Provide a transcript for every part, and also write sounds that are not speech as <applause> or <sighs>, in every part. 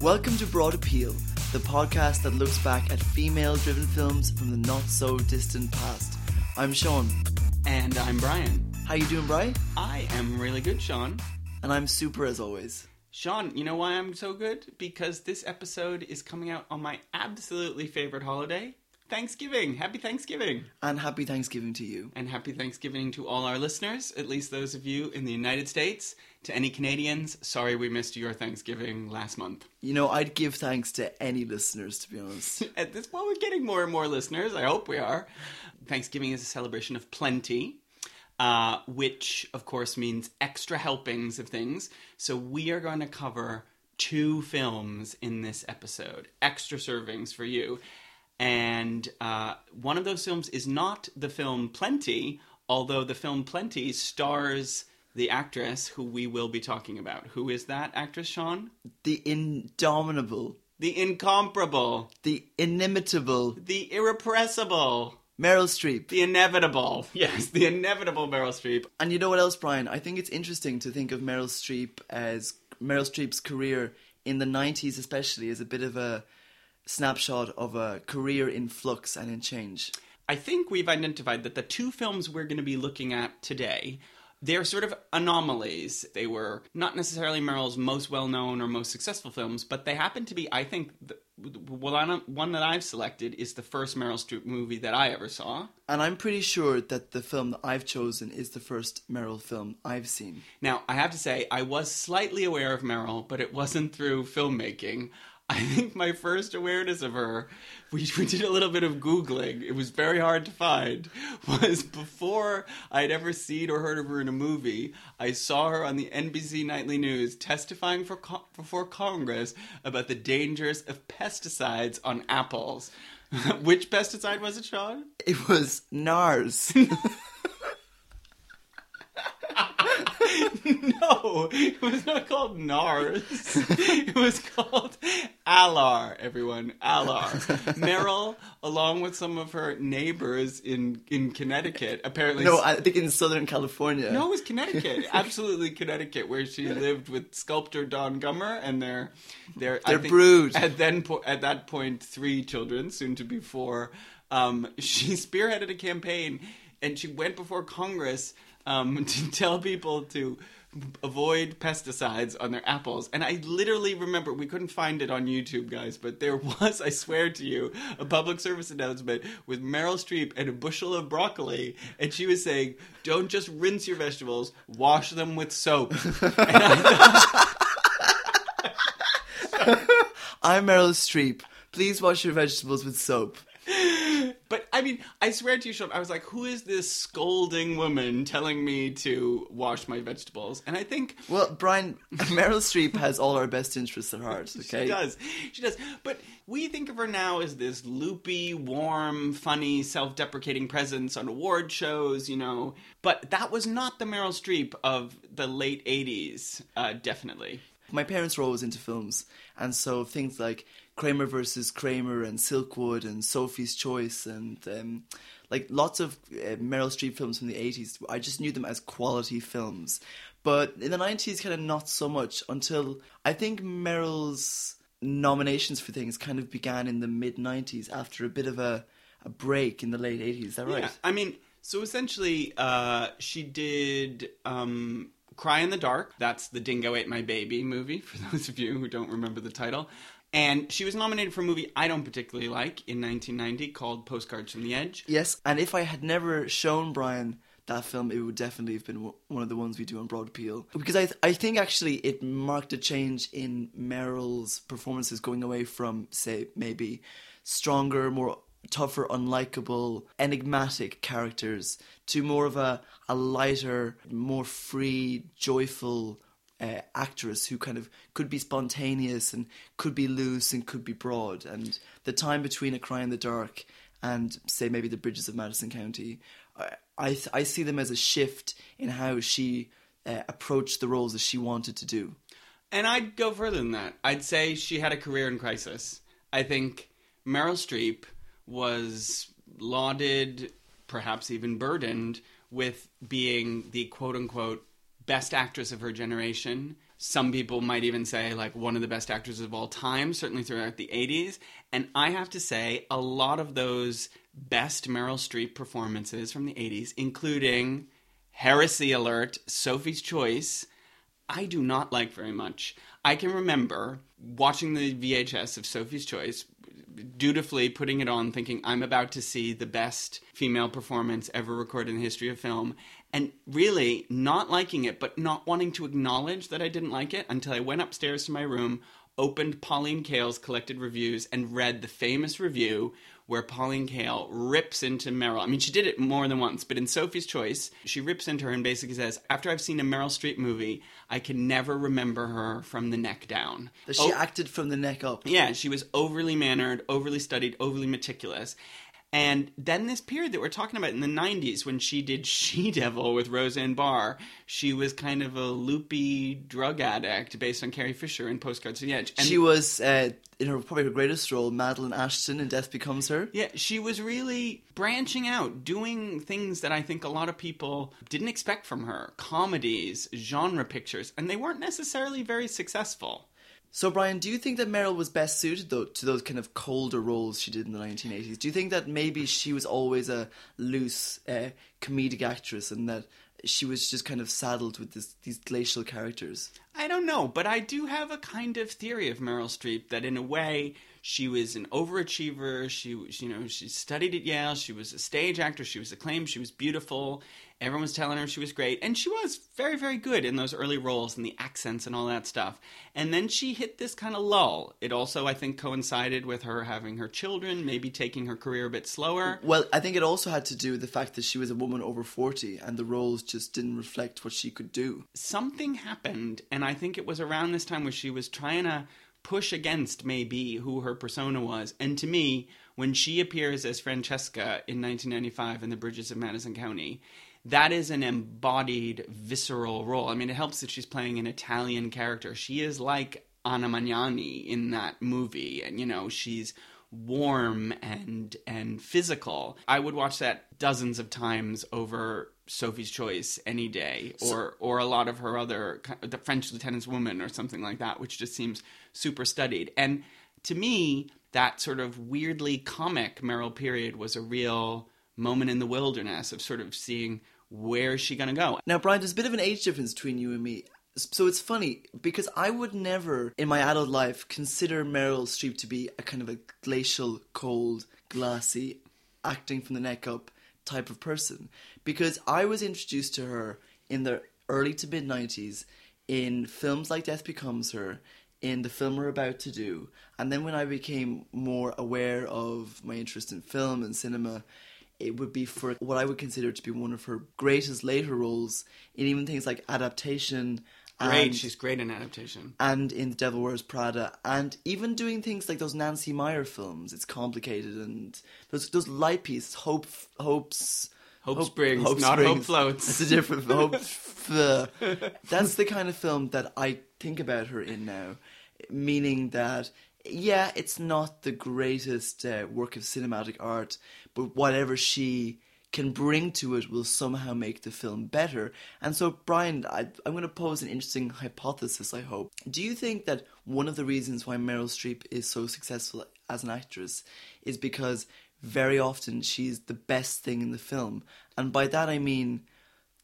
Welcome to Broad Appeal, the podcast that looks back at female driven films from the not so distant past. I'm Sean. And I'm Brian. How you doing, Brian? I am really good, Sean. And I'm super as always. Sean, you know why I'm so good? Because this episode is coming out on my absolutely favorite holiday, Thanksgiving. Happy Thanksgiving. And happy Thanksgiving to you. And happy Thanksgiving to all our listeners, at least those of you in the United States. To any Canadians, sorry we missed your Thanksgiving last month. You know, I'd give thanks to any listeners, to be honest. <laughs> At this point, we're getting more and more listeners. I hope we are. Thanksgiving is a celebration of plenty. Uh, which of course means extra helpings of things. So we are going to cover two films in this episode, extra servings for you. And uh, one of those films is not the film Plenty, although the film Plenty stars the actress who we will be talking about. Who is that actress, Sean? The indomitable, The incomparable, the inimitable the irrepressible, Meryl Streep. the inevitable. <laughs> Yes, the inevitable Meryl Streep. And you know what else, Brian? I think it's interesting to think of Meryl Streep as Meryl Streep's career in the 90s, especially, as a bit of a snapshot of a career in flux and in change. I think we've identified that the two films we're going to be looking at today they're sort of anomalies. They were not necessarily Meryl's most well known or most successful films, but they happen to be, I think, the, one, one that I've selected is the first Meryl Streep movie that I ever saw. And I'm pretty sure that the film that I've chosen is the first Meryl film I've seen. Now, I have to say, I was slightly aware of Meryl, but it wasn't through filmmaking. <laughs> I think my first awareness of her, we, we did a little bit of Googling, it was very hard to find, <laughs> was before I'd ever seen or heard of her in a movie, I saw her on the NBC Nightly News testifying for before Congress about the dangers of pesticides on apples. <laughs> Which pesticide was it, Sean? It was NARS. <laughs> no, it was not called NARS. It was called Alar, everyone. Alar. <laughs> Meryl, along with some of her neighbors in, in Connecticut, apparently. no, I think in Southern California. No, it was Connecticut. <laughs> Absolutely Connecticut, where she lived with sculptor Don Gummer and their their Their think brood. At then at that point, three children, soon to be four. Um, she spearheaded a campaign, and she went before Congress um, to tell people to avoid pesticides on their apples. And I literally remember we couldn't find it on YouTube, guys, but there <laughs> was, I swear to you, a public service announcement with Meryl Streep and a bushel of broccoli, and she was saying, "Don't just rinse your vegetables, wash them with soap." <laughs> <laughs> I'm Meryl Streep. Please wash your vegetables with soap. I mean, I swear to you, Sean, I was like, who is this scolding woman telling me to wash my vegetables? And I think Well, Brian, <laughs> Meryl Streep has all our best interests at heart, okay? she does. She does. But we think of her now as this loopy, warm, funny, self deprecating presence on award shows, you know. But that was not the Meryl Streep of the late 80s, uh, definitely. My parents were always into films, and so things like Kramer versus Kramer and Silkwood and Sophie's Choice and um, like lots of uh, Meryl Streep films from the 80s, I just knew them as quality films. But in the 90s, kind of not so much until I think Meryl's nominations for things kind of began in the mid 90s after a bit of a, a break in the late 80s. Is that right? Yeah, I mean, so essentially, uh, she did um, Cry in the Dark. That's the Dingo Ate My Baby movie, <laughs> for those of you who don't remember the title. And she was nominated for a movie I don't particularly like in 1990 called Postcards from the Edge. Yes, and if I had never shown Brian that film, it would definitely have been one of the ones we do on Broad Appeal. Because I, th- I think actually it marked a change in Meryl's performances going away from, say, maybe stronger, more tougher, unlikable, enigmatic characters to more of a, a lighter, more free, joyful uh, actress who kind of could be spontaneous and could be loose and could be broad. And the time between A Cry in the Dark and, say, maybe The Bridges of Madison County, I, I, I see them as a shift in how she uh, approached the roles that she wanted to do. And I'd go further than that. I'd say she had a career in crisis. I think Meryl Streep was lauded, perhaps even burdened, with being the quote unquote best actress of her generation. Some people might even say like one of the best actors of all time, certainly throughout the 80s. And I have to say, a lot of those best Meryl Streep performances from the 80s, including Heresy Alert, Sophie's Choice, I do not like very much. I can remember watching the VHS of Sophie's Choice, dutifully putting it on, thinking I'm about to see the best female performance ever recorded in the history of film, and really not liking it, but not wanting to acknowledge that I didn't like it until I went upstairs to my room, opened Pauline Kael's collected reviews, and read the famous review where Pauline Kael rips into Meryl. I mean, she did it more than once, but in Sophie's Choice, she rips into her and basically says, After I've seen a Meryl Streep movie, I can never remember her from the neck down. That she oh, acted from the neck up. Yeah, she was overly mannered, overly studied, overly meticulous. And then this period that we're talking about in the 90s when she did <laughs> She Devil with Roseanne Barr, she was kind of a loopy drug addict based on Carrie Fisher in Postcards to the Edge. And she was, uh, in her probably her greatest role, Madeline Ashton in Death Becomes Her. Yeah, she was really branching out, doing things that I think a lot of people didn't expect from her comedies, genre pictures, and they weren't necessarily very successful. So, Brian, do you think that Meryl was best suited though to those kind of colder roles she did in the 1980s? Do you think that maybe she was always a loose uh, comedic actress and that she was just kind of saddled with this, these glacial characters? I don't know, but I do have a kind of theory of Meryl Streep that, in a way, she was an overachiever. She, you know, she studied at Yale. She was a stage actor. She was acclaimed. She was beautiful, Everyone was telling her she was great, and she was very, very good in those early roles and the accents and all that stuff. And then she hit this kind of lull. It also, I think, coincided with her having her children, maybe taking her career a bit slower. Well, I think it also had to do with the fact that she was a woman over 40 and the roles just didn't reflect what she could do. Something happened, and I think it was around this time where she was trying to push against maybe who her persona was. And to me, when she appears as Francesca in 1995 in The Bridges of Madison County, that is an embodied, visceral role. I mean, it helps that she's playing an Italian character. She is like Anna Magnani in that movie, and you know, she's warm and and physical. I would watch that dozens of times over Sophie's Choice any day, or or a lot of her other the French Lieutenant's Woman or something like that, which just seems super studied. And to me, that sort of weirdly comic Meryl period was a real moment in the wilderness of sort of seeing where is she going to go. Now, Brian, there's a bit of an age difference between you and me. So it's funny because I would never in my adult life consider Meryl Streep to be a kind of a glacial, cold, glassy, acting from the neck up type of person because I was introduced to her in the early to mid 90s in films like Death Becomes Her, in the film we're about to do, and then when I became more aware of my interest in film and cinema, it would be for what I would consider to be one of her greatest later roles in even things like adaptation. Great, and, she's great in adaptation. And in The Devil Wears Prada, and even doing things like those Nancy Meyer films. It's complicated, and those those light pieces, Hope, Hopes. Hope, Hope Springs, Hope not Springs. Hope Floats. It's a different Hope. <laughs> That's the kind of film that I think about her in now, meaning that yeah, it's not the greatest uh, work of cinematic art, but whatever she can bring to it will somehow make the film better. And so, Brian, I, am going to pose an interesting hypothesis, I hope. Do you think that one of the reasons why Meryl Streep is so successful as an actress is because very often she's the best thing in the film? And by that I mean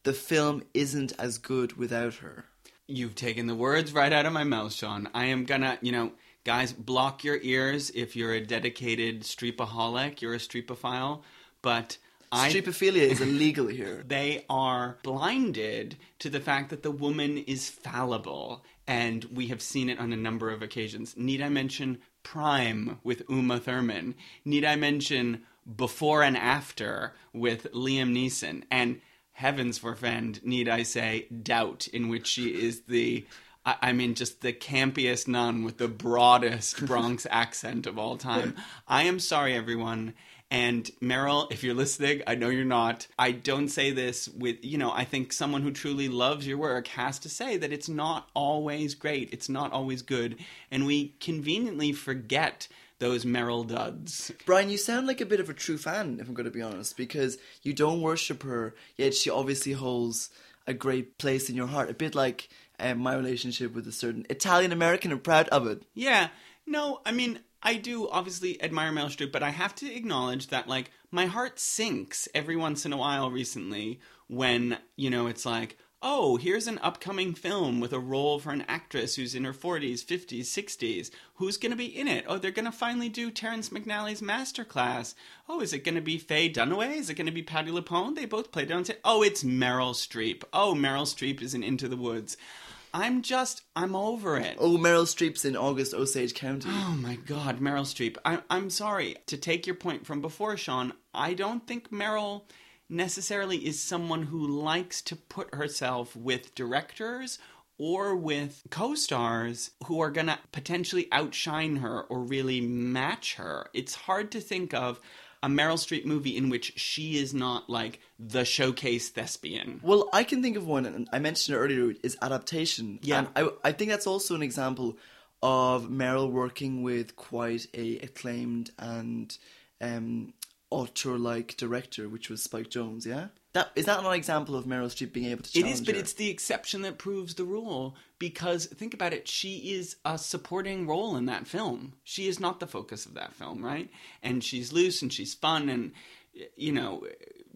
the film isn't as good without her. You've taken the words right out of my mouth, Sean. I am gonna, you know, Guys, block your ears if you're a dedicated streepaholic, you're a streepophile, but I, Streepophilia is illegal here. <laughs> They are blinded to the fact that the woman is fallible, and we have seen it on a number of occasions. Need I mention Prime with Uma Thurman? Need I mention Before and After with Liam Neeson? And heavens forfend, need I say, Doubt, in which she is the I, I mean, just the campiest nun with the broadest Bronx <laughs> accent of all time. I am sorry, everyone. And Meryl, if you're listening, I know you're not. I don't say this with, you know, I think someone who truly loves your work has to say that it's not always great. It's not always good. And we conveniently forget those Meryl duds. Brian, you sound like a bit of a true fan, if I'm going to be honest, because you don't worship her, yet she obviously holds a great place in your heart. A bit like um, my relationship with a certain Italian American. I'm proud of it. Yeah. No, I mean, I do obviously admire Meryl Streep, but I have to acknowledge that, like, my heart sinks every once in a while recently when, you know, it's like, oh, here's an upcoming film with a role for an actress who's in her 40s, 50s, 60s. Who's going to be in it? Oh, they're going to finally do Terrence McNally's masterclass. Oh, is it going to be Faye Dunaway? Is it going to be Patti LuPone? They both played it on set. Oh, it's Meryl Streep. Oh, Meryl Streep is in Into the Woods. I'm just, I'm over it. Oh, Meryl Streep's in August Osage County. Oh my God, Meryl Streep. I, I'm sorry to take your point from before, Sean. I don't think Meryl necessarily is someone who likes to put herself with directors or with co stars who are going to potentially outshine her or really match her. It's hard to think of a Meryl Streep movie in which she is not like the showcase thespian. Well, I can think of one, and I mentioned it earlier, is adaptation. Yeah. And I, I think that's also an example of Meryl working with quite a acclaimed and um, auteur-like director, which was Spike Jonze. Yeah, that is that not an example of Meryl Streep being able to It challenge is, but her? it's the exception that proves the rule. Because think about it, she is a supporting role in that film. She is not the focus of that film, right? And she's loose and she's fun and you know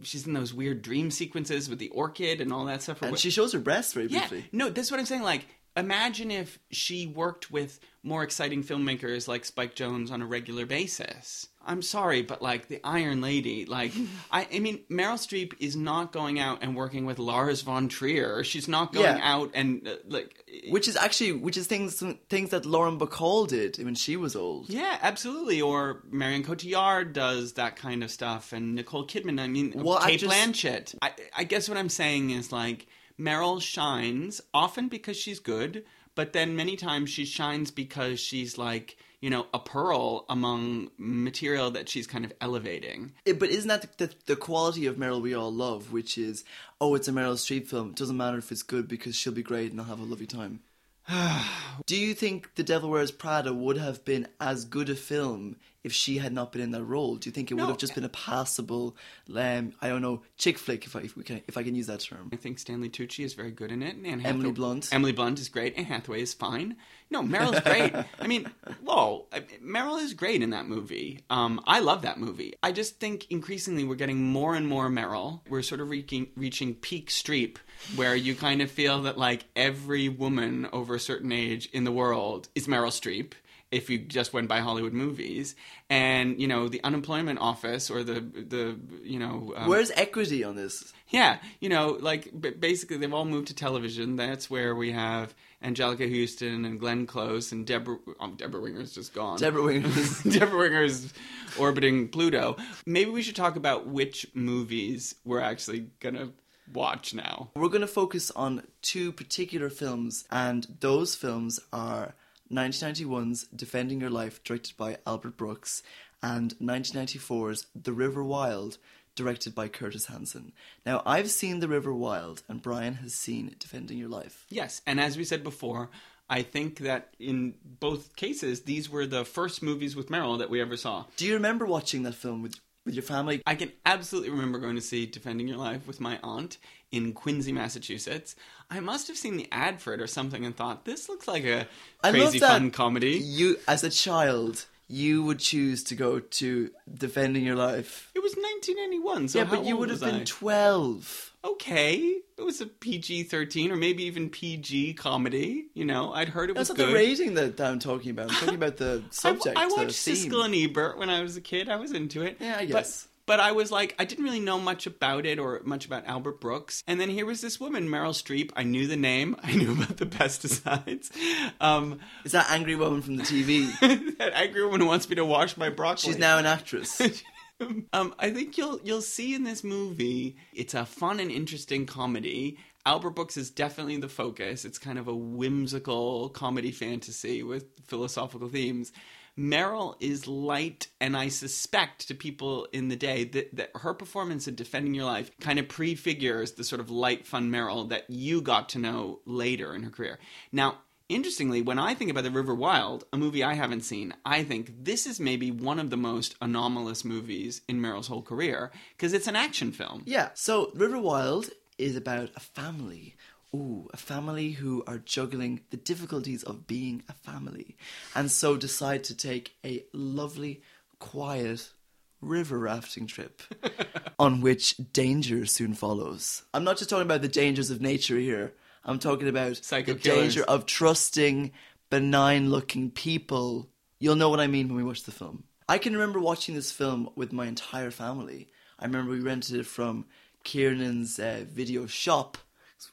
she's in those weird dream sequences with the orchid and all that stuff. and she shows her breasts very yeah, briefly. no, that's what I'm saying. Like, imagine if she worked with more exciting filmmakers like Spike Jonze on a regular basis. I'm sorry, but like the Iron Lady, like <laughs> I, I mean, Meryl Streep is not going out and working with Lars von Trier. She's not going Yeah. out and uh, like, Which is actually which is things things that Lauren Bacall did when she was old. yeah, absolutely. Or Marion Cotillard does that kind of stuff, and Nicole Kidman. I mean, Well, I Kate just- Blanchett. I, I guess what I'm saying is like Meryl shines often because she's good, but then many times she shines because she's like you know a pearl among material that she's kind of elevating. It- but isn't that the, the, the quality of Meryl we all love, which is, oh, it's a Meryl Streep film. It doesn't matter if it's good because she'll be great and I'll have a lovely time. <sighs> Do you think The Devil Wears Prada would have been as good a film if she had not been in that role? Do you think it would have just been a passable, um, I don't know, chick flick, if I, if, we can, if I can use that term? I think Stanley Tucci is very good in it. And Anne Emily Blunt. Emily Blunt is great. Anne Hathaway is fine. No, Meryl's great. I mean, <laughs> whoa, Meryl is great in that movie. Um, I love that movie. I just think increasingly we're getting more and more Meryl. We're sort of reaching reaching peak Streep, where you kind of feel that like every woman over a certain age in the world is Meryl Streep. If you just went by Hollywood movies, and you know the unemployment office or the the you know um, Where's equity on this? yeah, you know, like basically they've all moved to television. That's where we have Anjelica Huston and Glenn Close and Deborah. Oh, Deborah Winger's just gone. Deborah Winger's- <laughs> Deborah Winger's orbiting Pluto. Maybe we should talk about which movies we're actually gonna watch now. We're to focus on two particular films, and those films are 1991's Defending Your Life, directed by Albert Brooks, and 1994's The River Wild, directed by Curtis Hanson. Now, I've seen The River Wild, and Brian has seen Defending Your Life. Yes, and as we said before. I think that in both cases, these were the first movies with Meryl that we ever saw. Do you remember watching that film with, with your family? I can absolutely remember going to see Defending Your Life with my aunt in Quincy, Massachusetts. I must have seen the ad for it or something and thought, this looks like a I crazy fun comedy. You, as a child, you would choose to go to Defending Your Life. It was 1991, so yeah, but you would have been I? 12. okay. It was a PG 13 or maybe even PG comedy. You know, I'd heard it That's was not good. the rating that, I'm talking about. I'm talking about the <laughs> subject. I, I the watched theme. Siskel and Ebert when I was a kid. I was into it. Yeah, I guess. But, I was like, I didn't really know much about it or much about Albert Brooks. And then here was this woman, Meryl Streep. I knew the name. <laughs> I knew about the pesticides. Um, Is that angry woman from the TV? <laughs> that angry woman who wants me to wash my broccoli. She's now an actress. <laughs> um, I think you'll you'll see in this movie, it's a fun and interesting comedy. Albert Brooks is definitely the focus. It's kind of a whimsical comedy fantasy with philosophical themes. Meryl is light, and I suspect to people in the day that, that her performance in Defending Your Life kind of prefigures the sort of light, fun Meryl that you got to know later in her career. Now, Interestingly, when I think about The River Wild, a movie I haven't seen, I think this is maybe one of the most anomalous movies in Meryl's whole career because it's an action film. yeah. So River Wild is about a family. Ooh, a family who are juggling the difficulties of being a family, and so decide to take a lovely, quiet river rafting trip <laughs> on which danger soon follows. I'm not just talking about the dangers of nature here. I'm talking about Psycho the killers. danger of trusting benign looking people. You'll know what I mean when we watch the film. I can remember watching this film with my entire family. I remember we rented it from Kieran's uh, video shop.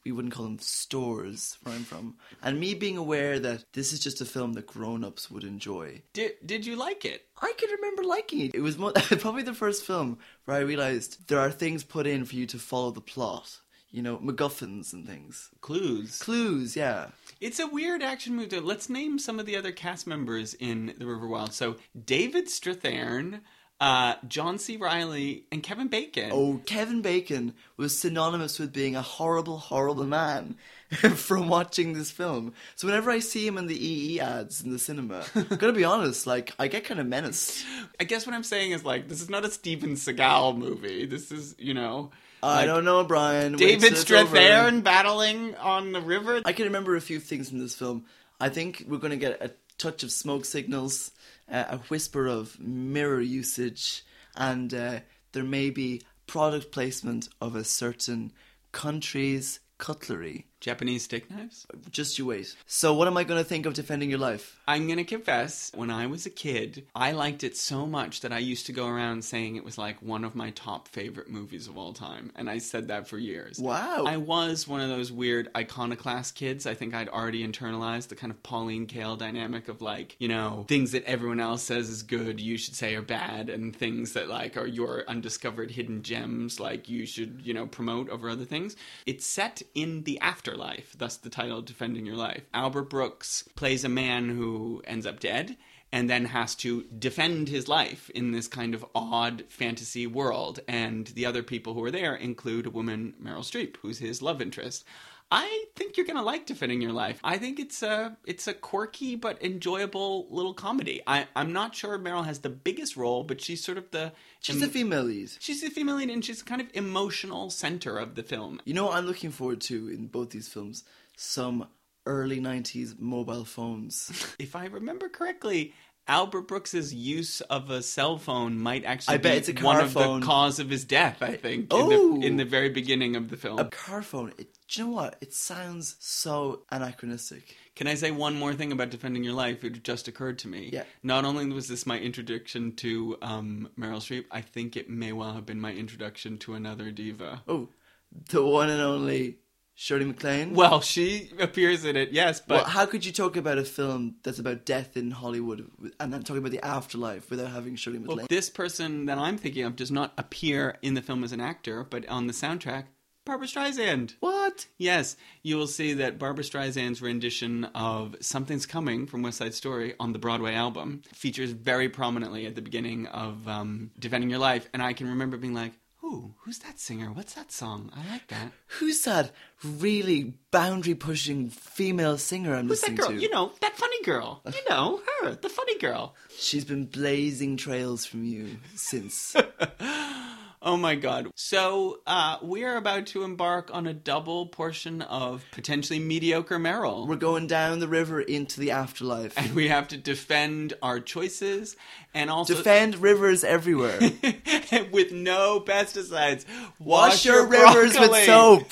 We wouldn't call them stores where I'm from. And me being aware that this is just a film that grown ups would enjoy. Did Did you like it? I can remember liking it. It was mo- <laughs> probably the first film where I realized there are things put in for you to follow the plot. You know, MacGuffins and things. Clues. Clues, yeah. It's a weird action movie. Let's name some of the other cast members in The River Wild. So David Strathairn, uh, John C. Reilly, and Kevin Bacon. Oh, Kevin Bacon was synonymous with being a horrible, horrible man <laughs> from watching this film. So whenever I see him in the EE ads in the cinema, <laughs> I'm gonna be honest, like I get kind of menaced. I guess what I'm saying is like this is not a Steven Seagal movie. This is you know I like, don't know, Brian. David. Strathairn battling on the river. I can remember a few things from this film. I think we're going to get a touch of smoke signals, uh, a whisper of mirror usage, and uh, there may be product placement of a certain country's cutlery. Japanese steak knives. Just you wait. So, what am I going to think of defending your life? I'm gonna confess, when I was a kid, I liked it so much that I used to go around saying it was like one of my top favorite movies of all time, and I said that for years. Wow. I was one of those weird iconoclast kids. I think I'd already internalized the kind of Pauline Kael dynamic of like, you know, things that everyone else says is good, you should say are bad, and things that like are your undiscovered hidden gems, like you should, you know, promote over other things. It's set in the afterlife, thus the title Defending Your Life. Albert Brooks plays a man who ends up dead and then has to defend his life in this kind of odd fantasy world. And the other people who are there include a woman, Meryl Streep, who's his love interest. I think you're gonna like defending your life. I think it's a it's a quirky but enjoyable little comedy. I, I'm not sure Meryl has the biggest role, but she's sort of the She's a female lead. she's the female lead and she's kind of emotional center of the film. You know what I'm looking forward to in both these films? Some early 90s mobile phones. <laughs> If I remember correctly, Albert Brooks's use of a cell phone might actually I bet be it's a one of phone. the cause of his death. I think Oh. in, the, in the very beginning of the film. a car phone. It, do you know what? It sounds so anachronistic. Can I say one more thing about defending your life? It just occurred to me. Yeah. Not only was this my introduction to um, Meryl Streep, I think it may well have been my introduction to another diva. Oh, the one and only Shirley MacLaine. Well, she appears in it, yes, but well, how could you talk about a film that's about death in Hollywood and then talking about the afterlife without having Shirley Well, MacLaine? this person that I'm thinking of does not appear in the film as an actor, but on the soundtrack, Barbara Streisand. what? Yes, you will see that Barbara Streisand's rendition of Something's Coming from West Side Story on the Broadway album features very prominently at the beginning of um, Defending Your Life. And I can remember being like, ooh, who's that singer? What's that song? I like that. Who's that really boundary pushing female singer I'm Who's that girl? to? You know, that funny girl. You know, her, the funny girl. She's been blazing trails from you since. <laughs> Oh my god. So, uh, we are about to embark on a double portion of potentially mediocre Meryl. We're going down the river into the afterlife. and we have to defend our choices and also Defend rivers everywhere. <laughs> with no pesticides. Wash your rivers with soap.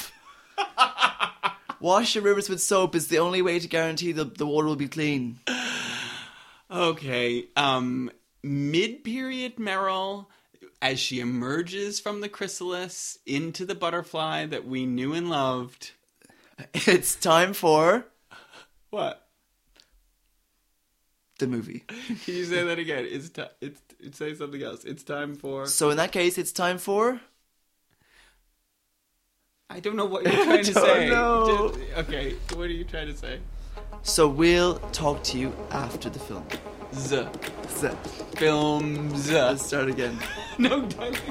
<laughs> Wash your rivers with soap is the only way to guarantee the, the water will be clean. <sighs> Okay. Um mid-period Meryl as she emerges from the chrysalis into the butterfly that we knew and loved. It's time for What? the movie. <laughs> Can you say that again? It's time. It's, it's say something else. It's time for. So in that case, it's time for I don't know what you're trying to <laughs> don't say. know. Okay, what are you trying to say? So we'll talk to you after the film. Z So, films. let's start again. <laughs> no, don't.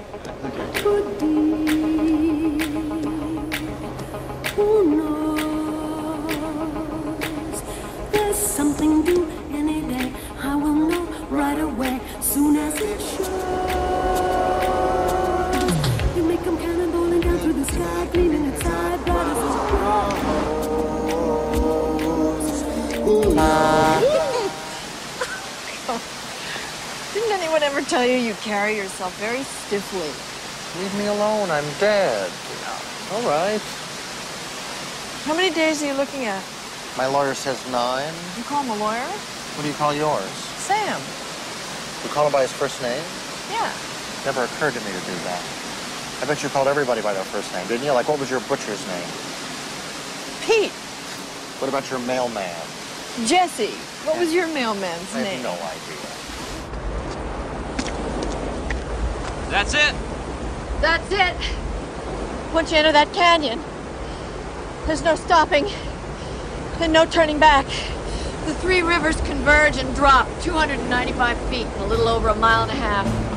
Okay. could be. Who knows? There's something new ever tell you you carry yourself very stiffly? Leave me alone. I'm dead. All right. How many days are you looking at? My lawyer says nine. You call him a lawyer? What do you call yours? Sam. You call him by his first name? Yeah. Never occurred to me to do that. I bet you called everybody by their first name, didn't you? Like, what was your butcher's name? Pete. What about your mailman? Jesse. What was your mailman's I name? I have no idea. That's it. That's it. Once you enter that canyon, there's no stopping and no turning back. The three rivers converge and drop 295 feet in a little over a mile and a half.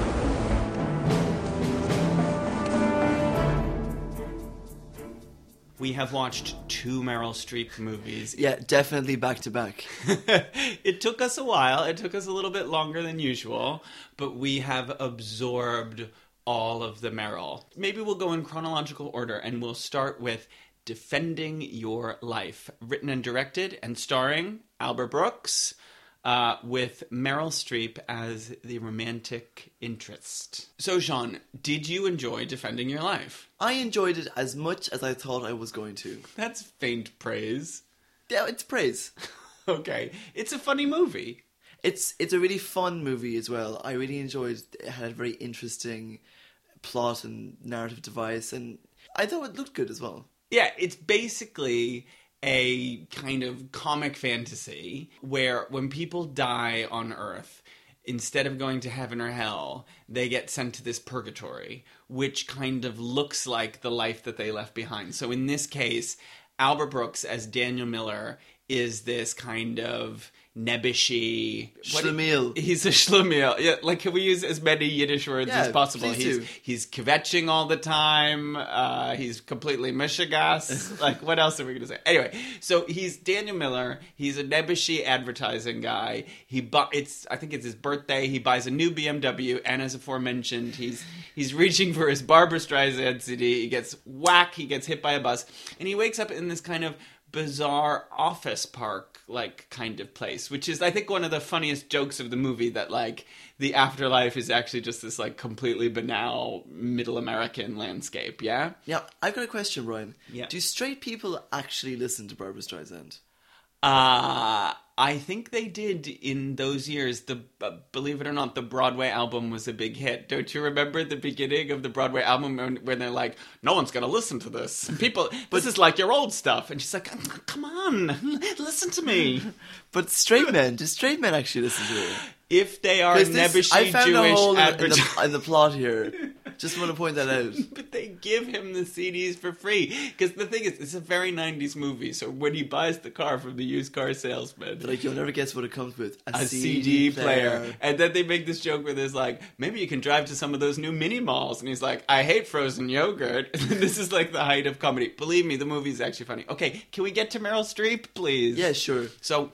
We have watched two Meryl Streep movies. Yeah, definitely back to back. <laughs> it took us a while. It took us a little bit longer than usual, but we have absorbed all of the Meryl. Maybe we'll go in chronological order and we'll start with Defending Your Life, written and directed and starring Albert Brooks. Uh, with Meryl Streep as the romantic interest. So, Sean, did you enjoy Defending Your Life? I enjoyed it as much as I thought I was going to. That's faint praise. Yeah, it's praise. <laughs> Okay, it's a funny movie. It's it's a really fun movie as well. I really enjoyed. It had a very interesting plot and narrative device, and I thought it looked good as well. Yeah, it's basically a kind of comic fantasy where when people die on Earth, instead of going to heaven or hell, they get sent to this purgatory, which kind of looks like the life that they left behind. So in this case, Albert Brooks as Daniel Miller is this kind of nebbishy what- Schlemiel. He's a schlemiel. Yeah, like can we use as many Yiddish words Yeah, as possible? He's do. he's kvetching all the time. Uh, he's completely mishigas. <laughs> like what else are we gonna say? Anyway, so he's Daniel Miller. He's a nebbishy advertising guy. He bu- it's I think it's his birthday. He buys a new BMW, and as aforementioned, he's he's reaching for his Barbara Streisand CD. He gets whack. He gets hit by a bus, and he wakes up in this kind of bizarre office park like kind of place which is i think one of the funniest jokes of the movie that like the afterlife is actually just this like completely banal middle american landscape yeah Yeah, I've got a question, ryan Yeah. Do straight people actually listen to Barbara Streisand? uh i think they did in those years the uh, believe it or not the broadway album was a big hit don't you remember the beginning of the broadway album when, when they're like no one's gonna listen to this <laughs> people this is like your old stuff and she's like come on <laughs> listen to me <laughs> But straight men, do straight men actually listen to it? if they are this- found a Jewish in, in, the, in the plot here. Just want to point that out. <laughs> But they give him the CDs for free. Because the thing is, it's a very 90s movie. So when he buys the car from the used car salesman, They're like, you'll never guess what it comes with. A, a CD, player. And then they make this joke where there's like, maybe you can drive to some of those new mini malls. And he's like, I hate frozen yogurt. <laughs> This is like the height of comedy. Believe me, the movie's actually funny. Okay, can we get to Meryl Streep, please? Yeah, sure. So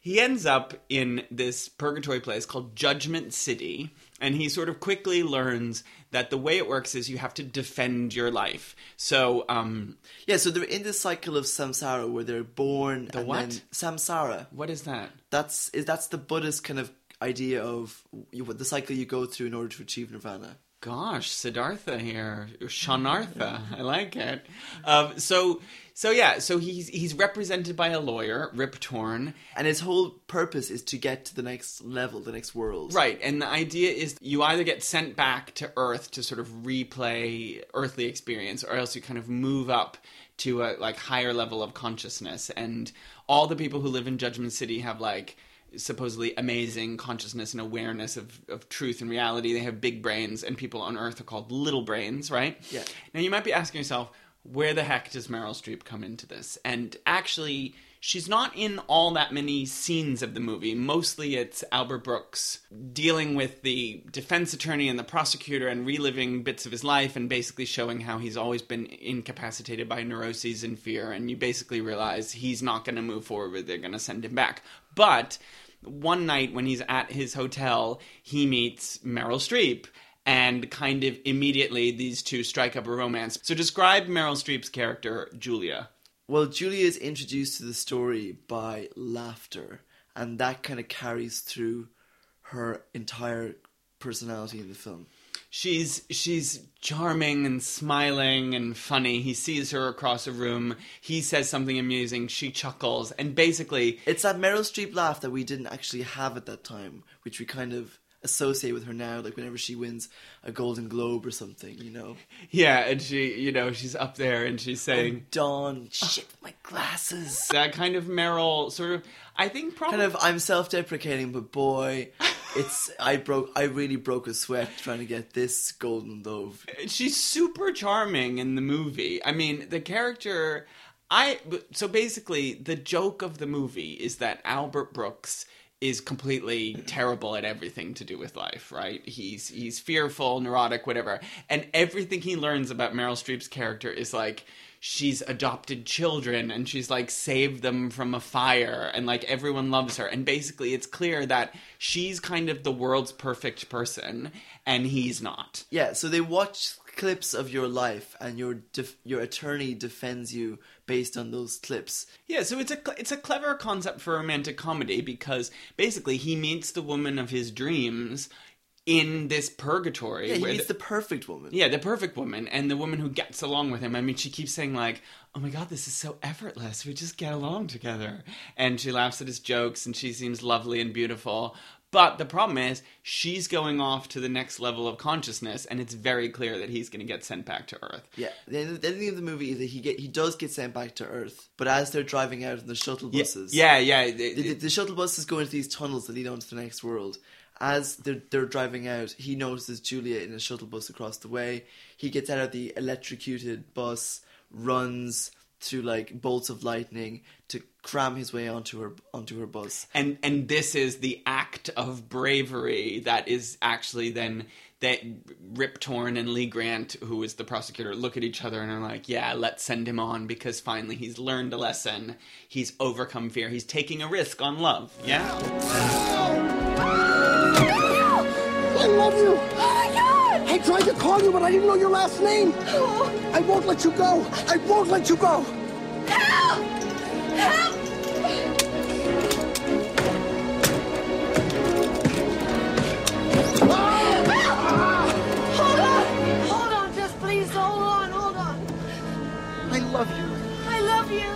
he ends up in this purgatory place called Judgment City, and he sort of quickly learns that the way it works is you have to defend your life. So, um, Yeah, so they're in this cycle of samsara where they're born The what? samsara. what is that? That's is that's the Buddhist kind of idea of you, the cycle you go through in order to achieve nirvana. Gosh, Siddhartha here, Shanartha. I like it. Um, so, so yeah, so he's he's represented by a lawyer, Rip Torn, And his whole purpose is to get to the next level, the next world. Right, and the idea is you either get sent back to Earth to sort of replay earthly experience, or else you kind of move up to a like higher level of consciousness. And all the people who live in Judgment City have like supposedly amazing consciousness and awareness of, of truth and reality. They have big brains, and people on Earth are called little brains, right? Yeah. Now you might be asking yourself, where the heck does Meryl Streep come into this? And actually, she's not in all that many scenes of the movie. Mostly it's Albert Brooks dealing with the defense attorney and the prosecutor and reliving bits of his life and basically showing how he's always been incapacitated by neuroses and fear. And you basically realize he's not going to move forward, they're going to send him back. But one night when he's at his hotel, he meets Meryl Streep and kind of immediately these two strike up a romance. So describe Meryl Streep's character, Julia. Well, Julia is introduced to the story by laughter, and that kind of carries through her entire personality in the film. She's she's charming and smiling and funny. He sees her across a room. He says something amusing. She chuckles, and basically, It's that Meryl Streep laugh that we didn't actually have at that time, which we kind of associate with her now, like whenever she wins a Golden Globe or something, you know. <laughs> yeah, and she, you know, she's up there and she's saying Dawn, shit, my glasses. that kind of Meryl sort of. I think probably Kind of, I'm self-deprecating, but boy, <laughs> it's I broke, I really broke a sweat trying to get this Golden Globe. she's super charming in the movie. I mean, the character. I so basically the joke of the movie is that Albert Brooks is completely terrible at everything to do with life, right? He's he's fearful, neurotic, whatever. And everything he learns about Meryl Streep's character is like she's adopted children and she's like saved them from a fire and like everyone loves her and basically it's clear that she's kind of the world's perfect person and he's not. Yeah, so they watch clips of your life, and your def- your attorney defends you based on those clips. Yeah, so it's a it's a clever concept for romantic comedy because basically he meets the woman of his dreams in this purgatory. Yeah, he where meets the- the perfect woman. yeah, the perfect woman and the woman who gets along with him. I mean, she keeps saying like, "Oh my god, this is so effortless. We just get along together." And she laughs at his jokes and she seems lovely and beautiful. But the problem is, she's going off to the next level of consciousness, and it's very clear that he's going to get sent back to Earth. Yeah, the end, ending of the movie is that he get he does get sent back to Earth, but as they're driving out in the shuttle buses, Yeah, yeah. the, the, the shuttle buses go into these tunnels that lead onto the next world. As they're they're driving out, he notices Julia in a shuttle bus across the way. He gets out of the electrocuted bus, runs through like bolts of lightning to cram his way onto her onto her bus. and and this is the act of bravery that is actually then that Rip Torn and Lee Grant, who is the prosecutor, look at each other and are like, "Yeah, let's send him on because finally he's learned a lesson. He's overcome fear. He's taking a risk on love." Yeah. I love you. Oh my god! I tried to call you, but I didn't know your last name. I won't let you go. I won't let you go. Help! Help! Hold on! Hold on, just please hold on, hold on. I love you. I love you.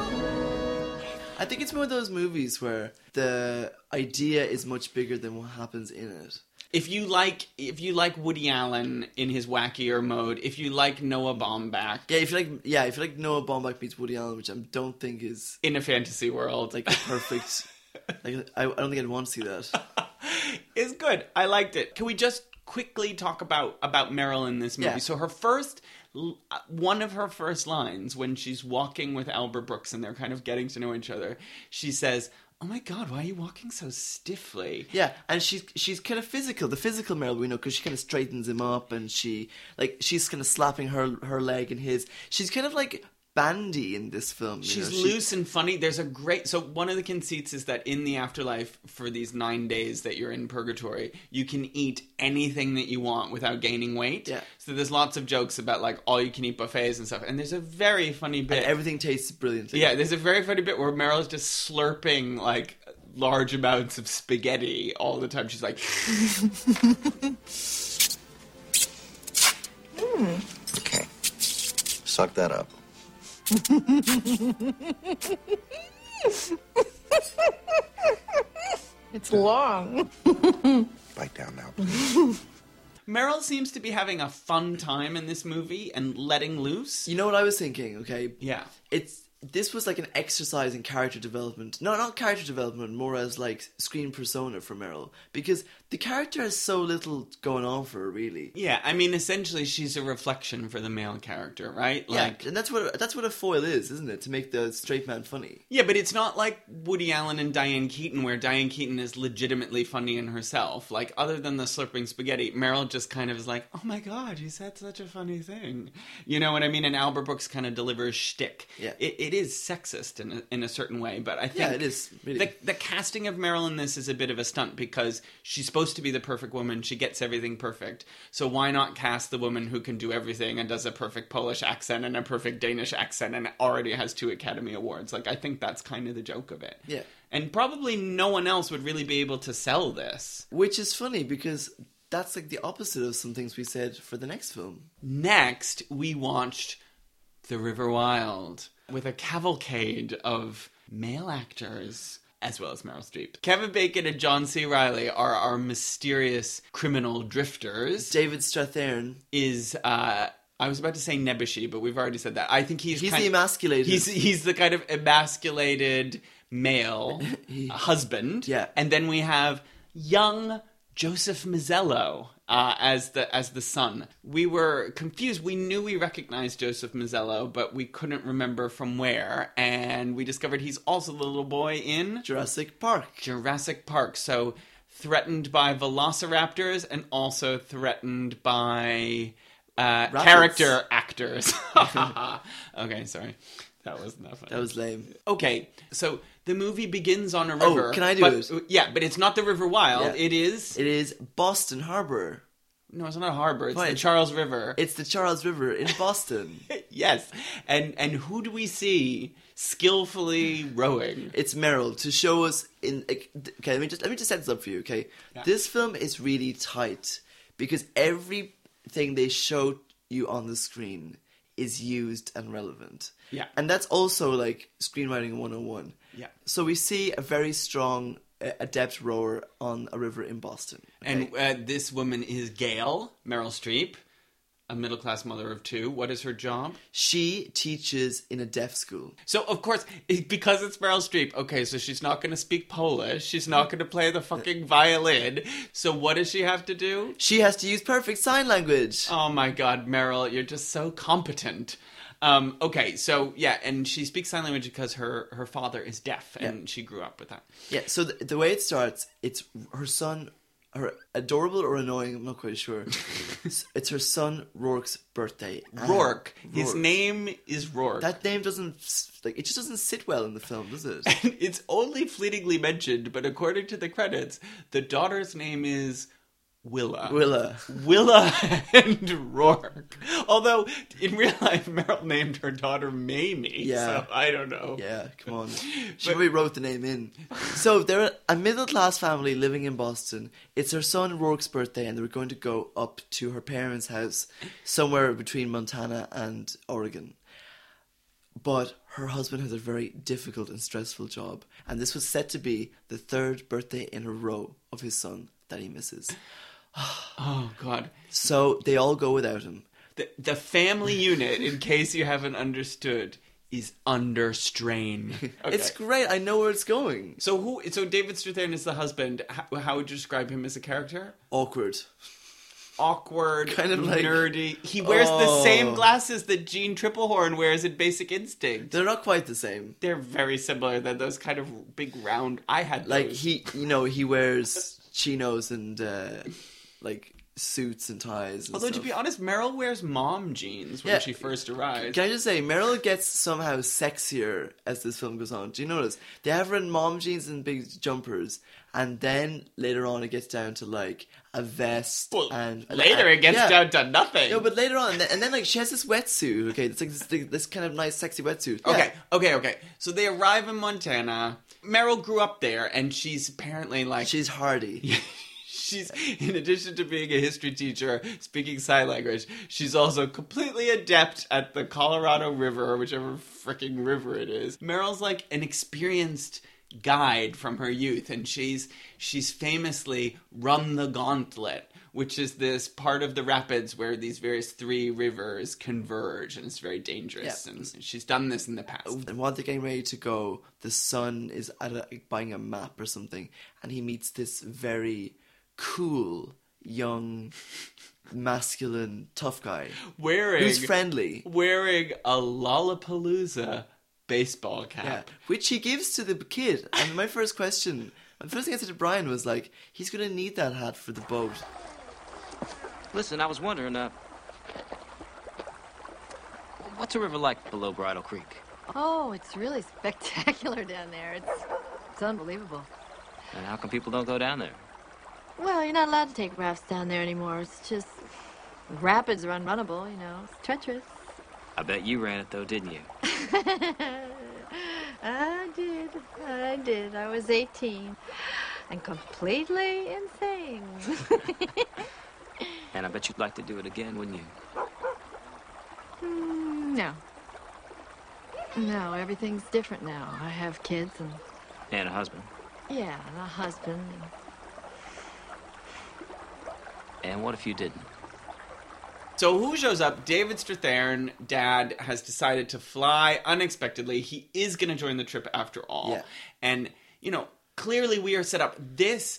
I think it's one of those movies where the idea is much bigger than what happens in it. If you like, if you like Woody Allen in his wackier mode, if you like Noah Baumbach Yeah, if you like, yeah, if you like Noah Baumbach meets Woody Allen, which I don't think is in a fantasy world, like perfect. <laughs> like, I, I don't think I'd want to see that. <laughs> it's good. I liked it. Can we just quickly talk about about Meryl in this movie? Yeah. So her first one of her first lines when she's walking with Albert Brooks and they're kind of getting to know each other, she says, "Oh my god, why are you walking so stiffly?" Yeah, and she's she's kind of physical, the physical Meryl we know, because she kind of straightens him up, and she like she's kind of slapping her her leg in his. She's kind of like bandy in this film. you She's know, she- loose and funny. There's a great so one of the conceits is that in the afterlife for these 9 days that you're in purgatory, you can eat anything that you want without gaining weight. Yeah. So there's lots of jokes about like all you can eat buffets and stuff. And there's a very funny bit and everything tastes brilliant. Yeah, there's a very funny bit where Meryl's just slurping like large amounts of spaghetti all the time. She's like, <laughs> hmm. Okay. Suck that up. <laughs> It's long. <laughs> Bite down now, please. <laughs> Meryl seems to be having a fun time in this movie and letting loose. You know what I was thinking? Okay, Yeah. it's this was like an exercise in character development. No, not character development, more as like screen persona for Meryl because the character has so little going on for her, really. Yeah, I mean, essentially, she's a reflection for the male character, right? Like, yeah, and that's what that's what a foil is, isn't it? To make the straight man funny. Yeah, but it's not like Woody Allen and Diane Keaton, where Diane Keaton is legitimately funny in herself. Like, other than the slurping spaghetti, Meryl just kind of is like, "Oh my god, you said such a funny thing," you know what I mean? And Albert Brooks kind of delivers shtick. Yeah. it, it is sexist in a, in a certain way, but I think Yeah, it is, the the casting of Marilyn this is a bit of a stunt because she's supposed to be the perfect woman. She gets everything perfect. So why not cast the woman who can do everything and does a perfect Polish accent and a perfect Danish accent and already has two Academy Awards? Like I think that's kind of the joke of it. Yeah. And probably no one else would really be able to sell this. Which is funny because that's like the opposite of some things we said for the next film. Next, we watched The River Wild with a cavalcade of male actors as well as Meryl Streep. Kevin Bacon and John C. Reilly are our mysterious criminal drifters. David Strathairn, Is uh I was about to say Nebuchadnezzar, but we've already said that. I think he's he's kind- the emasculated. He's he's the kind of emasculated male <laughs> husband. Yeah. And then we have young Joseph Mazzello uh, as the as the son. We were confused. We knew we recognized Joseph Mazzello, but we couldn't remember from where. And we discovered he's also the little boy in Jurassic Park. Jurassic Park. So threatened by velociraptors and also threatened by uh, character actors. <laughs> <laughs> okay, sorry. That wasn't that funny. That was lame. Okay, so the movie begins on a Oh, river. can I do but- it? Yeah, but it's not the River Wild. Yeah. It is. It is Boston Harbor. no, it's not a harbor. It's the Charles River. It's the Charles River in Boston. <laughs> yes, and and who do we see skillfully rowing? it's Meryl to show us in. Okay, let me just let me just set this up for you. Okay, this film is really tight because everything they show you on the screen is used and relevant. Yeah. and that's also like screenwriting 101. Yeah. So we see a very strong, uh, adept rower on a river in Boston. And uh, this woman is Gail Meryl Streep, a middle class mother of two. What is her job? She teaches in a deaf school. So of course, it- because it's Meryl Streep, okay, so she's not going to speak Polish. She's not going to play the fucking violin. So what does she have to do? She has to use perfect sign language. Oh my God, Meryl, you're just so competent. Um, okay, so yeah, and she speaks sign language because her her father is deaf, and she grew up with that. Yeah, so the, the way it starts, it's her son, her adorable or annoying, I'm not quite sure. <laughs> it's, her son Rourke's birthday. and- Rourke, his name is Rourke. That name doesn't like it just doesn't sit well in the film, does it? <laughs> it's only fleetingly mentioned, but according to the credits, the daughter's name is Willa. Willa. Willa <laughs> and Rourke. Although in real life, Meryl named her daughter Mamie. Yeah. So I don't know. Yeah, come on. <laughs> She probably wrote the name in. So they're a middle class family living in Boston. It's her son Rourke's birthday, and they're going to go up to her parents' house somewhere between Montana and Oregon. But her husband has a very difficult and stressful job, and this was said to be the third birthday in a row of his son that he misses. Oh God. So they all go without him. The the family unit, in case you haven't understood, is under strain. <laughs> Okay. It's great. I know where it's going. so who? So David Strathairn is the husband. How, how would you describe him as a character? Awkward. awkward, Kind of like- nerdy. He wears the Oh. same glasses that Jeanne Tripplehorn wears in Basic Instinct. They're not quite the same. They're very similar. They're those kind of big round. I had like those. he you know he wears chinos and uh like suits and ties and Although to be honest, Meryl wears mom jeans when Yeah. she first arrives. can I just say, Meryl gets somehow sexier as this film goes on. Do you notice? They have her in mom jeans and big jumpers, and then later on it gets down to like a vest Well, and later it gets yeah. down to nothing. No, but later on, and then, and then like she has this wetsuit. Okay, it's like this, this kind of nice, sexy wetsuit. Yeah. Okay, okay, okay. So they arrive in Montana. Meryl grew up there, and she's apparently like she's hardy. <laughs> she's in addition to being a history teacher speaking sign language she's also completely adept at the colorado river or whichever freaking river it is meryl's like an experienced guide from her youth and she's she's famously run the gauntlet which is this part of the rapids where these various three rivers converge and it's very dangerous Yeah. and she's done this in the past And while they're getting ready to go, the son is at a, buying a map or something, and he meets this very cool, young, masculine, tough guy wearing who's friendly. wearing a lollapalooza baseball cap Yeah, which he gives to the kid. And my first question, the first thing I said to Brian was like, he's gonna need that hat for the boat. Listen, I was wondering, uh, what's a river like below Bridal Creek? Oh, it's really <laughs> spectacular down there. It's, it's unbelievable. And how come people don't go down there? Well, you're not allowed to take rafts down there anymore. It's just rapids are unrunnable, you know. It's treacherous. I bet you ran it though, didn't you? <laughs> I did. I did. I was 18. and completely insane. <laughs> And I bet you'd like to do it again, wouldn't you? Mm, no. No, everything's different now. I have kids and, And a husband. yeah, and a husband. And And what if you didn't? So who shows up? David Strathairn, dad, has decided to fly unexpectedly. He is going to join the trip after all. Yeah. And, you know, clearly we are set up. This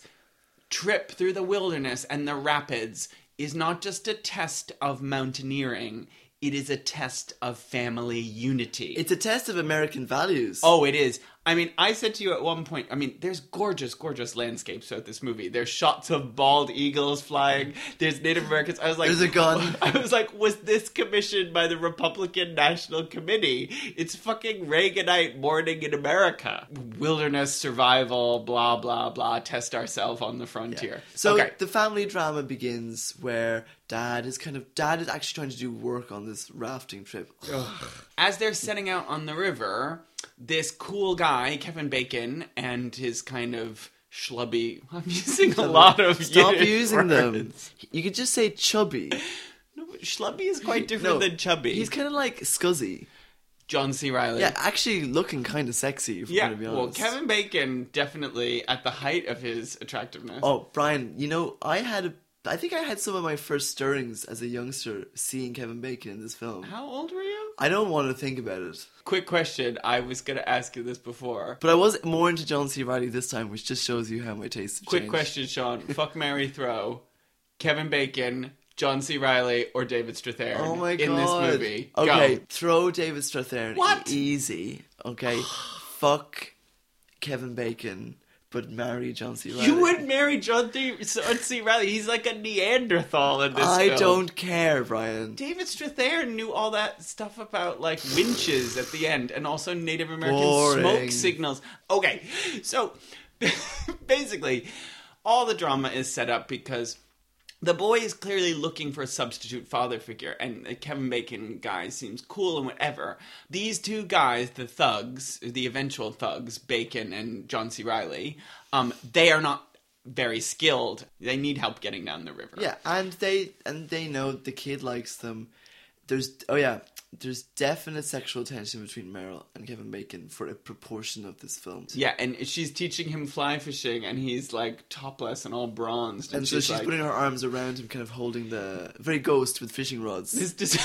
trip through the wilderness and the rapids is not just a test of mountaineering, it is a test of family unity. It's a test of American values. Oh, it is. I mean, I said to you at one point, I mean, there's gorgeous, gorgeous landscapes throughout this movie. There's shots of bald eagles flying. There's Native Americans. I was like, There's a gun. <laughs> I was like, was this commissioned by the Republican National Committee? It's fucking Reaganite morning in America. Wilderness survival, blah, blah, blah. Test ourselves on the frontier. So okay. the family drama begins where dad is kind of dad is actually trying to do work on this rafting trip. as they're setting out on the river, this cool guy, Kevin Bacon, and his kind of schlubby. <laughs> I'm using a lot of <laughs> Stop Yiddish using them. words. You could just say chubby. <laughs> No, but schlubby is quite different No, than chubby. He's kind of like scuzzy. John C. Reilly. Yeah, actually looking kind of sexy. If Yeah, I'm gonna be well, honest. Kevin Bacon definitely at the height of his attractiveness. Oh, Brian, you know, I had a. I think I had some of my first stirrings as a youngster seeing Kevin Bacon in this film. How old were you? I don't want to think about it. Quick question. I was going to ask you this before. But I was more into John C. Reilly this time, which just shows you how my tastes have Quick changed. question, Sean. <laughs> Fuck Mary Throw. Kevin Bacon, John C. Reilly, or David Strathairn Oh my god. in this movie. Go. Okay, throw David Strathairn. What? Easy. Okay. <sighs> Fuck Kevin Bacon, but marry John C. Reilly. You would marry John C. John C. Reilly. He's like a Neanderthal in this I film. don't care, Brian. David Strathairn knew all that stuff about like winches at the end and also Native American Boring. smoke signals. Okay, so <laughs> basically, all the drama is set up because the boy is clearly looking for a substitute father figure, and the Kevin Bacon guy seems cool and whatever. These two guys, the thugs, the eventual thugs, Bacon and John C. Reilly, um, they are not very skilled. They need help getting down the river. Yeah, and they and they know the kid likes them. There's oh yeah, there's definite sexual tension between Meryl and Kevin Bacon for a proportion of this film. Yeah, and she's teaching him fly fishing, and he's like topless and all bronzed, and, And so she's like, putting her arms around him, kind of holding the very ghost with fishing rods. <laughs>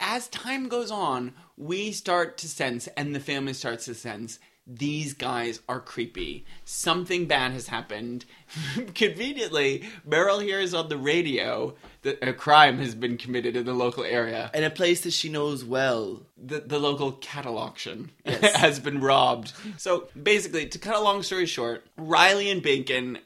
As time goes on, we start to sense, and the family starts to sense, these guys are creepy. Something bad has happened. <laughs> Conveniently, Meryl hears on the radio that a crime has been committed in the local area. in a place that she knows well. The, the local cattle auction Yes. <laughs> has been robbed. So basically, to cut a long story short, Reilly and Bacon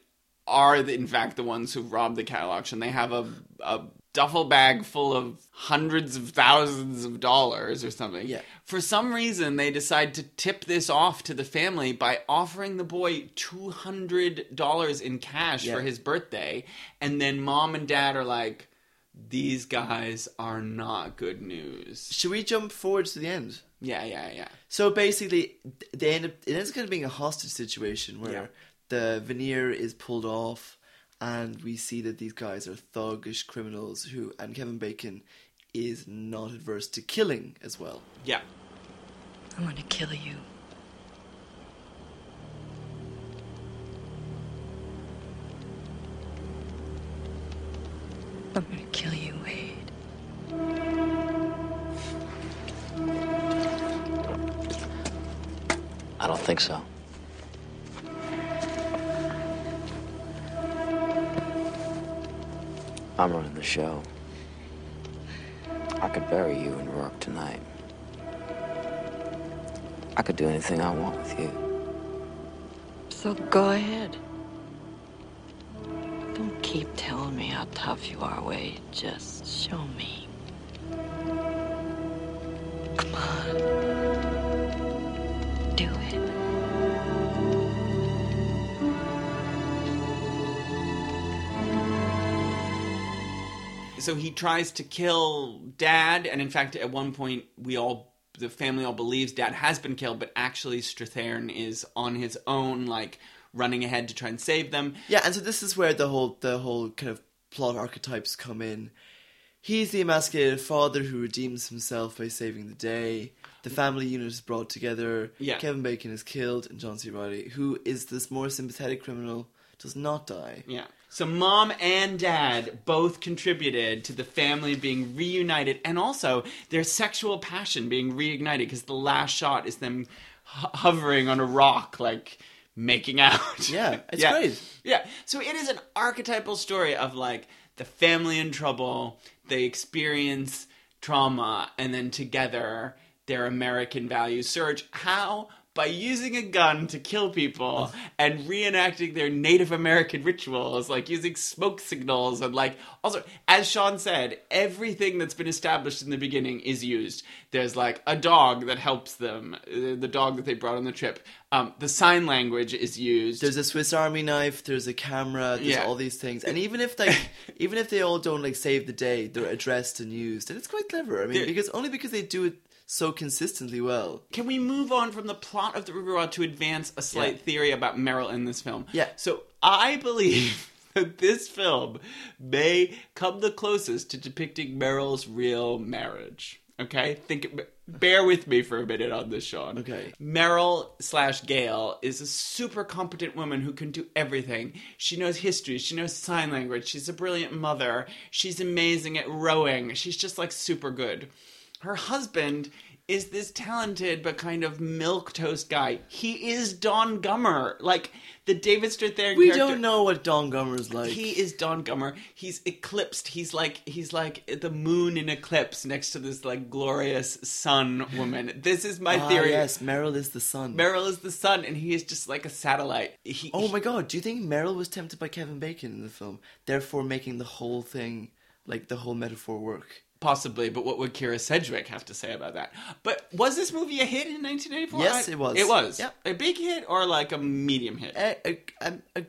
are the, in fact the ones who robbed the cattle auction. They have a, a duffel bag full of hundreds of thousands of dollars or something. Yeah. For some reason, they decide to tip this off to the family by offering the boy two hundred dollars in cash Yeah. for his birthday, and then mom and dad are like. These guys are not good news. Should we jump forward to the end? Yeah, yeah, yeah. So basically, they end up. It ends up kind of being a hostage situation where Yeah. the veneer is pulled off, and we see that these guys are thuggish criminals who, and Kevin Bacon is not adverse to killing as well. Yeah. I'm gonna kill you. I'm gonna kill you, Wade. I don't think so. I'm running the show. I could bury you in Rourke tonight. I could do anything I want with you. So go ahead. Don't keep telling me how tough you are, Wade. Just show me. Come on. Do it. So he tries to kill dad and in fact at one point we all the family all believes dad has been killed but actually strathairn is on his own like running ahead to try and save them. Yeah, and so this is where the whole the whole kind of plot archetypes come in. He's the emasculated father who redeems himself by saving the day. The family unit is brought together. Yeah. Kevin Bacon is killed, and John C. Reilly, who is this more sympathetic criminal, does not die. Yeah. So mom and dad both contributed to the family being reunited and also their sexual passion being reignited because the last shot is them ho- hovering on a rock like making out. Yeah, it's <laughs> yeah. great. Yeah. So it is an archetypal story of like the family in trouble, they experience trauma and then together their American values surge. How? By using a gun to kill people and reenacting their Native American rituals, like using smoke signals and like also, as Sean said, everything that's been established in the beginning is used. There's like a dog that helps them, uh, the dog that they brought on the trip. Um, the sign language is used. There's a Swiss Army knife. There's a camera. There's Yeah. all these things, and even if like, even if they all don't like save the day, they're addressed and used, and it's quite clever. I mean, They're- because only because they do it so consistently well. Can we move on from the plot of the River Wild to advance a slight Yeah. theory about Meryl in this film? Yeah. So I believe <laughs> that this film may come the closest to depicting Meryl's real marriage. Okay, think. Bear with me for a minute on this, Sean. Okay. Meryl slash Gail is a super competent woman who can do everything. She knows history. She knows sign language. She's a brilliant mother. She's amazing at rowing. She's just like super good. Her husband is this talented but kind of milk toast guy. He is Don Gummer, like the David Strathairn We character. don't know what Don Gummer's like. He is Don Gummer. He's eclipsed. He's like he's like the moon in eclipse next to this like glorious sun woman. This is my ah, theory. yes, Meryl is the sun. Meryl is the sun, and he is just like a satellite. He, oh my god, do you think Meryl was tempted by Kevin Bacon in the film, therefore making the whole thing, like the whole metaphor work? Possibly, but what would Kyra Sedgwick have to say about that? But was this movie a hit in 1984? Yes, I- it was. It was. Yep. A big hit or like a medium hit? A, a, a, a,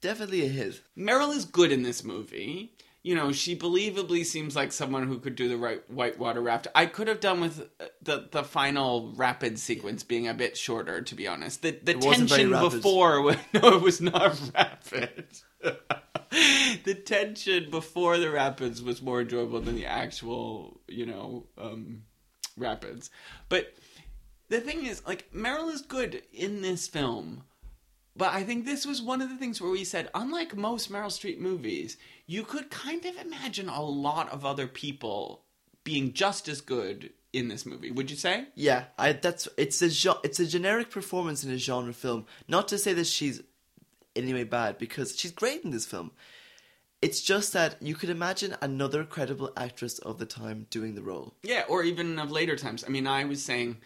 definitely a hit. Meryl is good in this movie. You know, she believably seems like someone who could do the right whitewater raft. I could have done with uh, the the final rapid sequence being a bit shorter, to be honest. The the It wasn't very tension before <laughs> was, no, it was not <laughs> rapid. <laughs> <laughs> the tension before the rapids was more enjoyable than the actual, you know, um, rapids. But the thing is, like, Meryl is good in this film. But I think this was one of the things where we said, unlike most Meryl Streep movies, you could kind of imagine a lot of other people being just as good in this movie. Would you say? Yeah, I that's it's a it's a generic performance in a genre film. Not to say that she's in any way bad because she's great in this film. It's just that you could imagine another credible actress of the time doing the role. Yeah, or even of later times. I mean, I was saying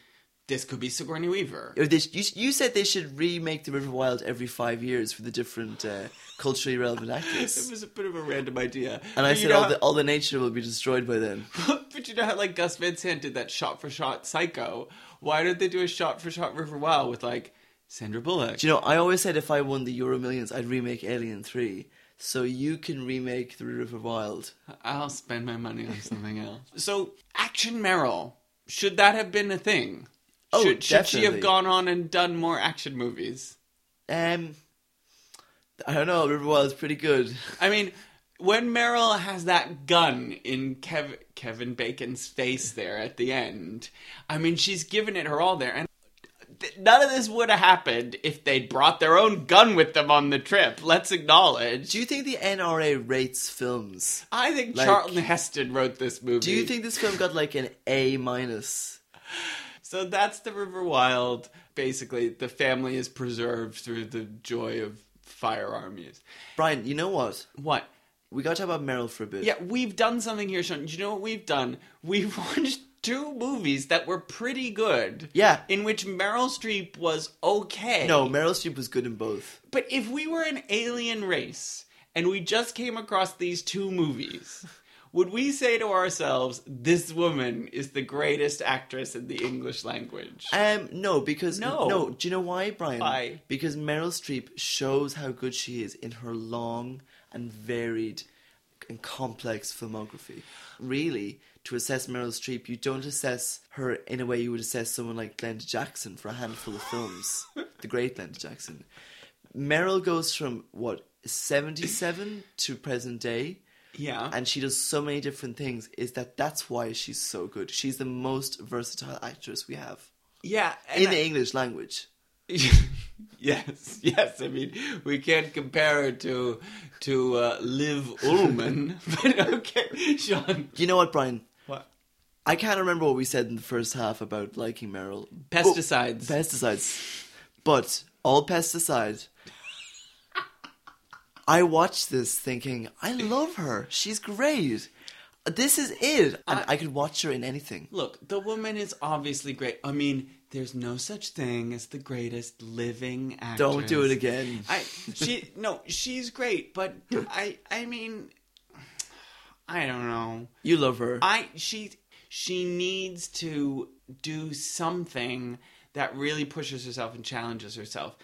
this could be Sigourney Weaver. Or they sh- you, you said they should remake The River Wild every five years for the different uh, culturally relevant actors. <laughs> It was a bit of a random idea. And I But said all how- the all the nature will be destroyed by then. <laughs> but you know how like Gus Van Sant did that shot for shot Psycho? Why don't they do a shot for shot River Wild with like Sandra Bullock? Do you know, I always said if I won the Euro Millions, I'd remake Alien 3. So you can remake The River Wild. I'll spend my money on <laughs> something else. So, Action Meryl, should that have been a thing? Oh, should, should she have gone on and done more action movies? Um, I don't know. River Wild's pretty good. I mean, when Meryl has that gun in Kev- Kevin Bacon's face there at the end, I mean, she's given it her all there. And none of this would have happened if they'd brought their own gun with them on the trip. Let's acknowledge. Do you think the NRA rates films? I think like- Charlton Heston wrote this movie. Do you think this film got like an A minus? So that's the River Wild. Basically, the family is preserved through the joy of firearm use. Brian, you know what? What? We got to talk about Meryl for a bit. Yeah, we've done something here, Sean. Do you know what we've done? We've <laughs> watched two movies that were pretty good. Yeah. In which Meryl Streep was okay. No, Meryl Streep was good in both. But if we were an alien race and we just came across these two movies, would we say to ourselves, this woman is the greatest actress in the English language? Um, no, because No. no. Do you know why, Brian? Why? Because Meryl Streep shows how good she is in her long and varied and complex filmography. Really, to assess Meryl Streep, you don't assess her in a way you would assess someone like Glenda Jackson for a handful of films. <laughs> the great Glenda Jackson. Meryl goes from what seventy-seven to present day, Yeah. and she does so many different things. Is that that's why she's so good? She's the most versatile actress we have yeah. in I- the English language. <laughs> yes, yes. I mean, we can't compare her to to uh, Liv Ullmann, <laughs> but okay, Sean. You know what, Brian? I can't remember what we said in the first half about liking Meryl. Pesticides. But- pesticides. But all pesticide. <laughs> I watched this thinking, I love her. She's great. This is it. And I, could watch her in anything. Look, the woman is obviously great. I mean, there's no such thing as the greatest living actress. Don't do it again. I she no, she's great, but I I mean, I don't know. You love her. I she she needs to do something that really pushes herself and challenges herself.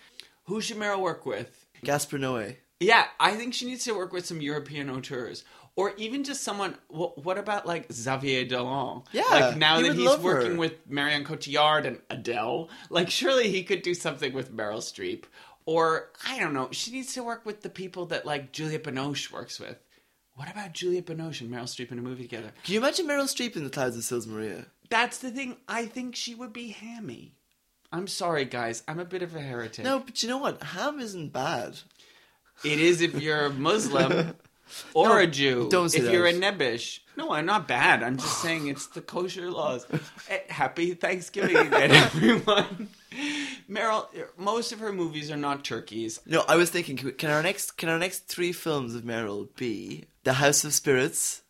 Who should Meryl work with? Gaspar Noé. Yeah, I think she needs to work with some European auteurs. Or even just someone. What, what about like Xavier Dolan? Yeah, like now he that he's working her. with Marion Cotillard and Adele, like surely he could do something with Meryl Streep. Or I don't know. She needs to work with the people that like Julia Binoche works with. What about Juliette Binoche and Meryl Streep in a movie together? Can you imagine Meryl Streep in The Clouds of Sils Maria? That's the thing. I think she would be hammy. I'm sorry, guys. I'm a bit of a heretic. No, but you know what? Ham isn't bad. It is if you're a Muslim <laughs> or a Jew. don't say if you're a that. Nebbish. No, I'm not bad. I'm just saying it's the kosher laws. <laughs> Eh, Happy Thanksgiving again, <laughs> everyone. Meryl, most of her movies are not turkeys. No, I was thinking, can our next can our next three films of Meryl be The House of Spirits,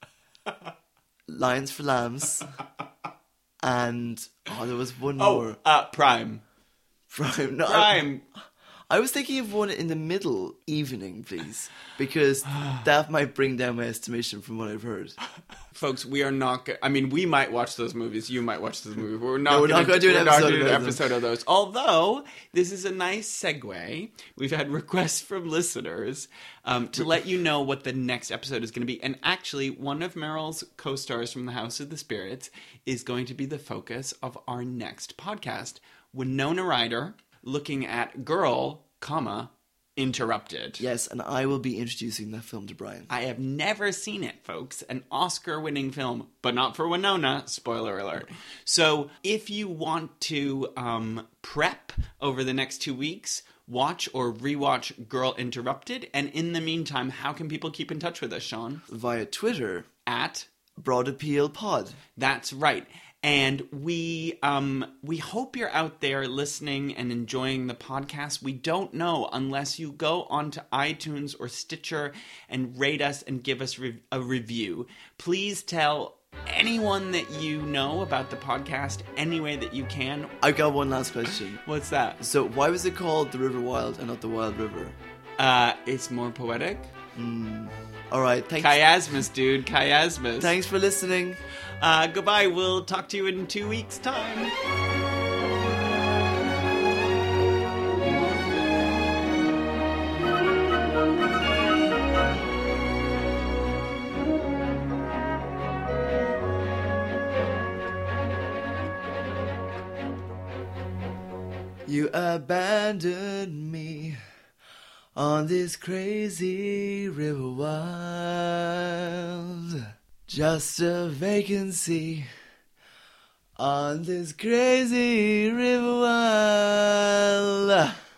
Lions for Lambs, and oh, there was one Oh, more. uh, Prime. Prime. No, Prime. I was thinking of one in the middle evening, please, because <sighs> that might bring down my estimation from what I've heard. <laughs> Folks, we are not. Go- I mean, we might watch those movies. You might watch those movies. We're not. No, we're not gonna do an we're episode doing an about episode of those. Although this is a nice segue. We've had requests from listeners um, to let you know what the next episode is going to be. And actually, one of Meryl's co-stars from the House of the Spirits is going to be the focus of our next podcast. Winona Ryder looking at Girl, comma Interrupted. Yes, and I will be introducing that film to Brian. I have never seen it, folks. An Oscar winning film, but not for Winona. Spoiler alert. So, if you want to um, prep over the next two weeks, watch or rewatch Girl Interrupted. And in the meantime, how can people keep in touch with us, Sean? Via Twitter, At Broad Appeal Pod. That's right. And we um we hope you're out there listening and enjoying the podcast. We don't know unless you go onto iTunes or Stitcher and rate us and give us re- a review. Please tell anyone that you know about the podcast any way that you can. I've got one last question. <laughs> What's that? So, why was it called The River Wild and not The Wild River? Uh it's more poetic. All right, thanks. Chiasmus, dude. Chiasmus. Thanks for listening. Uh, goodbye. We'll talk to you in two weeks' time. You abandoned me on this crazy river wild. Just a vacancy on this crazy river wild.